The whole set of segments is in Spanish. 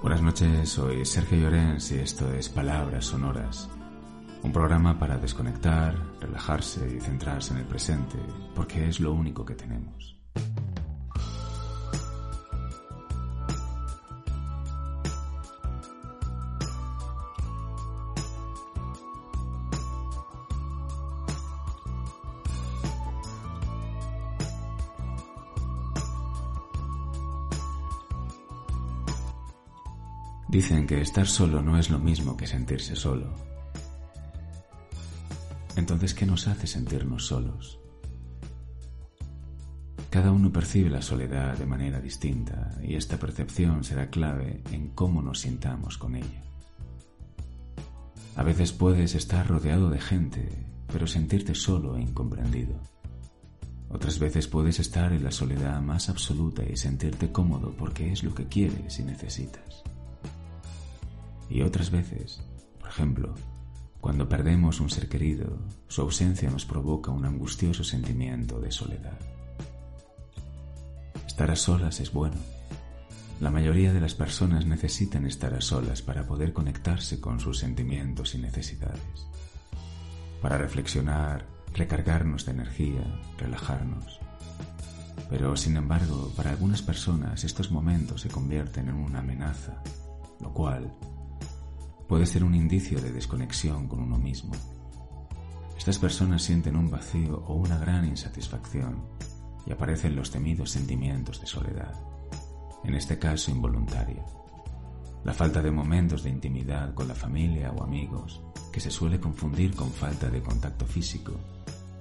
Buenas noches, soy Sergio Llorens y esto es Palabras Sonoras, un programa para desconectar, relajarse y centrarse en el presente, porque es lo único que tenemos. Dicen que estar solo no es lo mismo que sentirse solo. Entonces, ¿qué nos hace sentirnos solos? Cada uno percibe la soledad de manera distinta y esta percepción será clave en cómo nos sintamos con ella. A veces puedes estar rodeado de gente, pero sentirte solo e incomprendido. Otras veces puedes estar en la soledad más absoluta y sentirte cómodo porque es lo que quieres y necesitas. Y otras veces, por ejemplo, cuando perdemos un ser querido, su ausencia nos provoca un angustioso sentimiento de soledad. Estar a solas es bueno. La mayoría de las personas necesitan estar a solas para poder conectarse con sus sentimientos y necesidades, para reflexionar, recargarnos de energía, relajarnos. Pero, sin embargo, para algunas personas estos momentos se convierten en una amenaza, lo cual puede ser un indicio de desconexión con uno mismo. Estas personas sienten un vacío o una gran insatisfacción y aparecen los temidos sentimientos de soledad, en este caso involuntaria. La falta de momentos de intimidad con la familia o amigos, que se suele confundir con falta de contacto físico,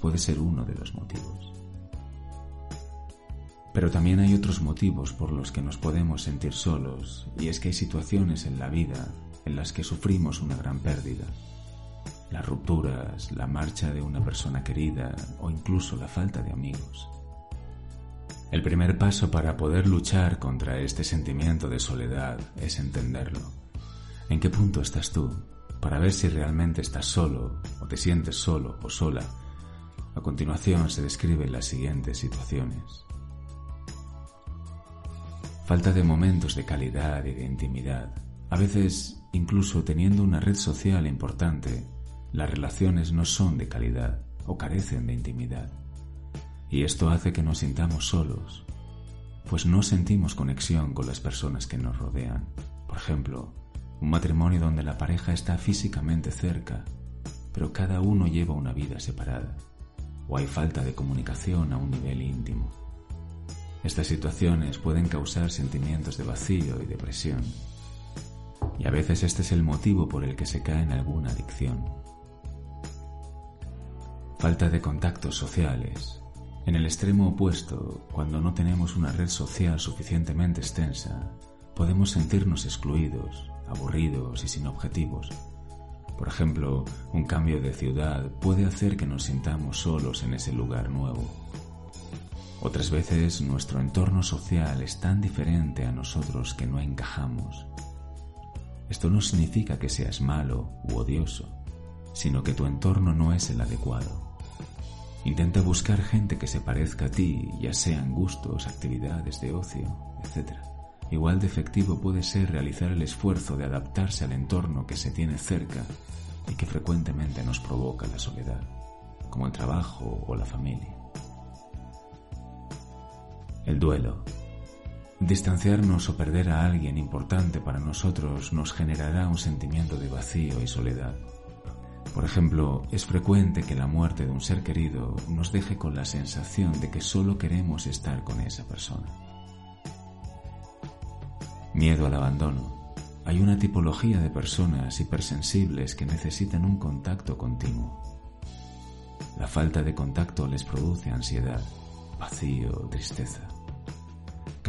puede ser uno de los motivos. Pero también hay otros motivos por los que nos podemos sentir solos, y es que hay situaciones en la vida en las que sufrimos una gran pérdida. Las rupturas, la marcha de una persona querida o incluso la falta de amigos. El primer paso para poder luchar contra este sentimiento de soledad es entenderlo. ¿En qué punto estás tú? Para ver si realmente estás solo o te sientes solo o sola. A continuación se describen las siguientes situaciones. Falta de momentos de calidad y de intimidad. A veces Incluso teniendo una red social importante, las relaciones no son de calidad o carecen de intimidad. Y esto hace que nos sintamos solos, pues no sentimos conexión con las personas que nos rodean. Por ejemplo, un matrimonio donde la pareja está físicamente cerca, pero cada uno lleva una vida separada, o hay falta de comunicación a un nivel íntimo. Estas situaciones pueden causar sentimientos de vacío y depresión, y a veces este es el motivo por el que se cae en alguna adicción. Falta de contactos sociales. En el extremo opuesto, cuando no tenemos una red social suficientemente extensa, podemos sentirnos excluidos, aburridos y sin objetivos. Por ejemplo, un cambio de ciudad puede hacer que nos sintamos solos en ese lugar nuevo. Otras veces nuestro entorno social es tan diferente a nosotros que no encajamos esto no significa que seas malo u odioso, sino que tu entorno no es el adecuado. Intenta buscar gente que se parezca a ti, ya sean gustos, actividades de ocio, etc. Igual de efectivo puede ser realizar el esfuerzo de adaptarse al entorno que se tiene cerca y que frecuentemente nos provoca la soledad, como el trabajo o la familia. El duelo Distanciarnos o perder a alguien importante para nosotros nos generará un sentimiento de vacío y soledad. Por ejemplo, es frecuente que la muerte de un ser querido nos deje con la sensación de que solo queremos estar con esa persona. Miedo al abandono. Hay una tipología de personas hipersensibles que necesitan un contacto continuo. La falta de contacto les produce ansiedad vacío, tristeza.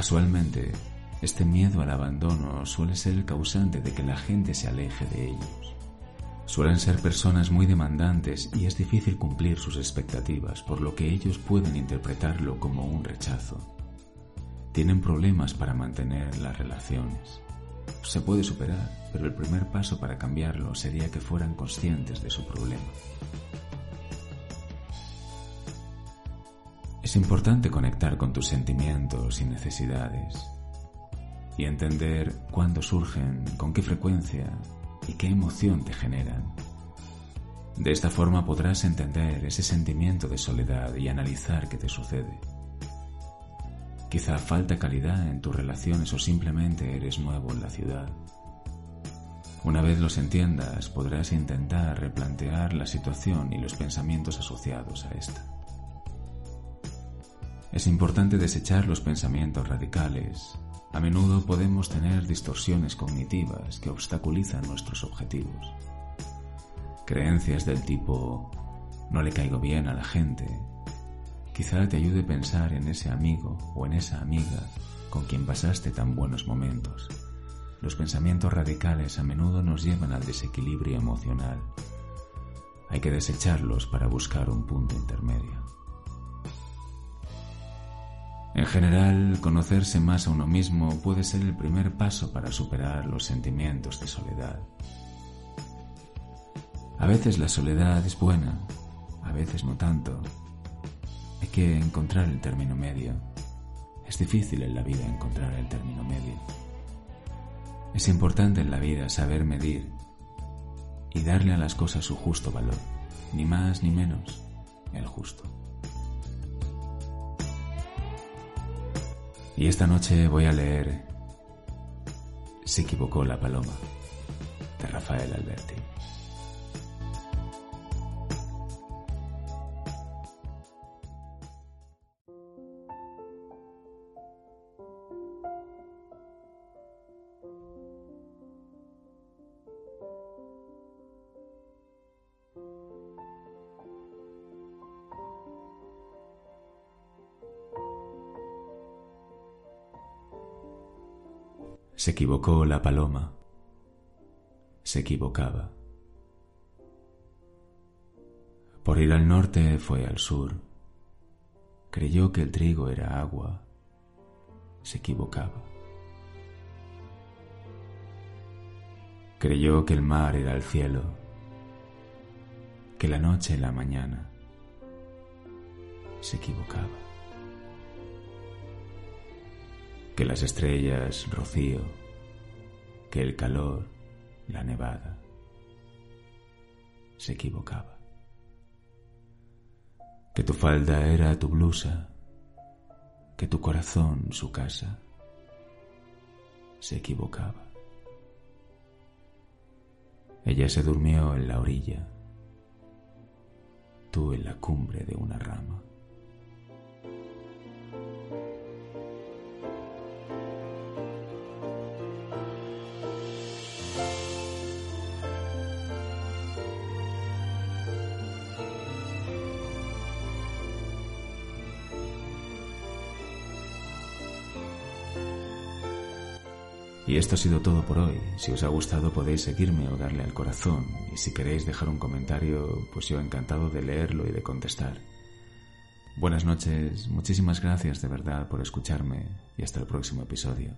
Casualmente, este miedo al abandono suele ser el causante de que la gente se aleje de ellos. Suelen ser personas muy demandantes y es difícil cumplir sus expectativas, por lo que ellos pueden interpretarlo como un rechazo. Tienen problemas para mantener las relaciones. Se puede superar, pero el primer paso para cambiarlo sería que fueran conscientes de su problema. Es importante conectar con tus sentimientos y necesidades y entender cuándo surgen, con qué frecuencia y qué emoción te generan. De esta forma podrás entender ese sentimiento de soledad y analizar qué te sucede. Quizá falta calidad en tus relaciones o simplemente eres nuevo en la ciudad. Una vez los entiendas, podrás intentar replantear la situación y los pensamientos asociados a esta. Es importante desechar los pensamientos radicales. A menudo podemos tener distorsiones cognitivas que obstaculizan nuestros objetivos. Creencias del tipo no le caigo bien a la gente. Quizá te ayude a pensar en ese amigo o en esa amiga con quien pasaste tan buenos momentos. Los pensamientos radicales a menudo nos llevan al desequilibrio emocional. Hay que desecharlos para buscar un punto intermedio. En general, conocerse más a uno mismo puede ser el primer paso para superar los sentimientos de soledad. A veces la soledad es buena, a veces no tanto. Hay que encontrar el término medio. Es difícil en la vida encontrar el término medio. Es importante en la vida saber medir y darle a las cosas su justo valor, ni más ni menos, el justo. Y esta noche voy a leer Se equivocó la paloma de Rafael Alberti. Se equivocó la paloma. Se equivocaba. Por ir al norte fue al sur. Creyó que el trigo era agua. Se equivocaba. Creyó que el mar era el cielo, que la noche la mañana. Se equivocaba. Que las estrellas rocío, que el calor, la nevada. Se equivocaba. Que tu falda era tu blusa, que tu corazón su casa. Se equivocaba. Ella se durmió en la orilla, tú en la cumbre de una rama. Y esto ha sido todo por hoy. Si os ha gustado podéis seguirme o darle al corazón. Y si queréis dejar un comentario, pues yo encantado de leerlo y de contestar. Buenas noches, muchísimas gracias de verdad por escucharme y hasta el próximo episodio.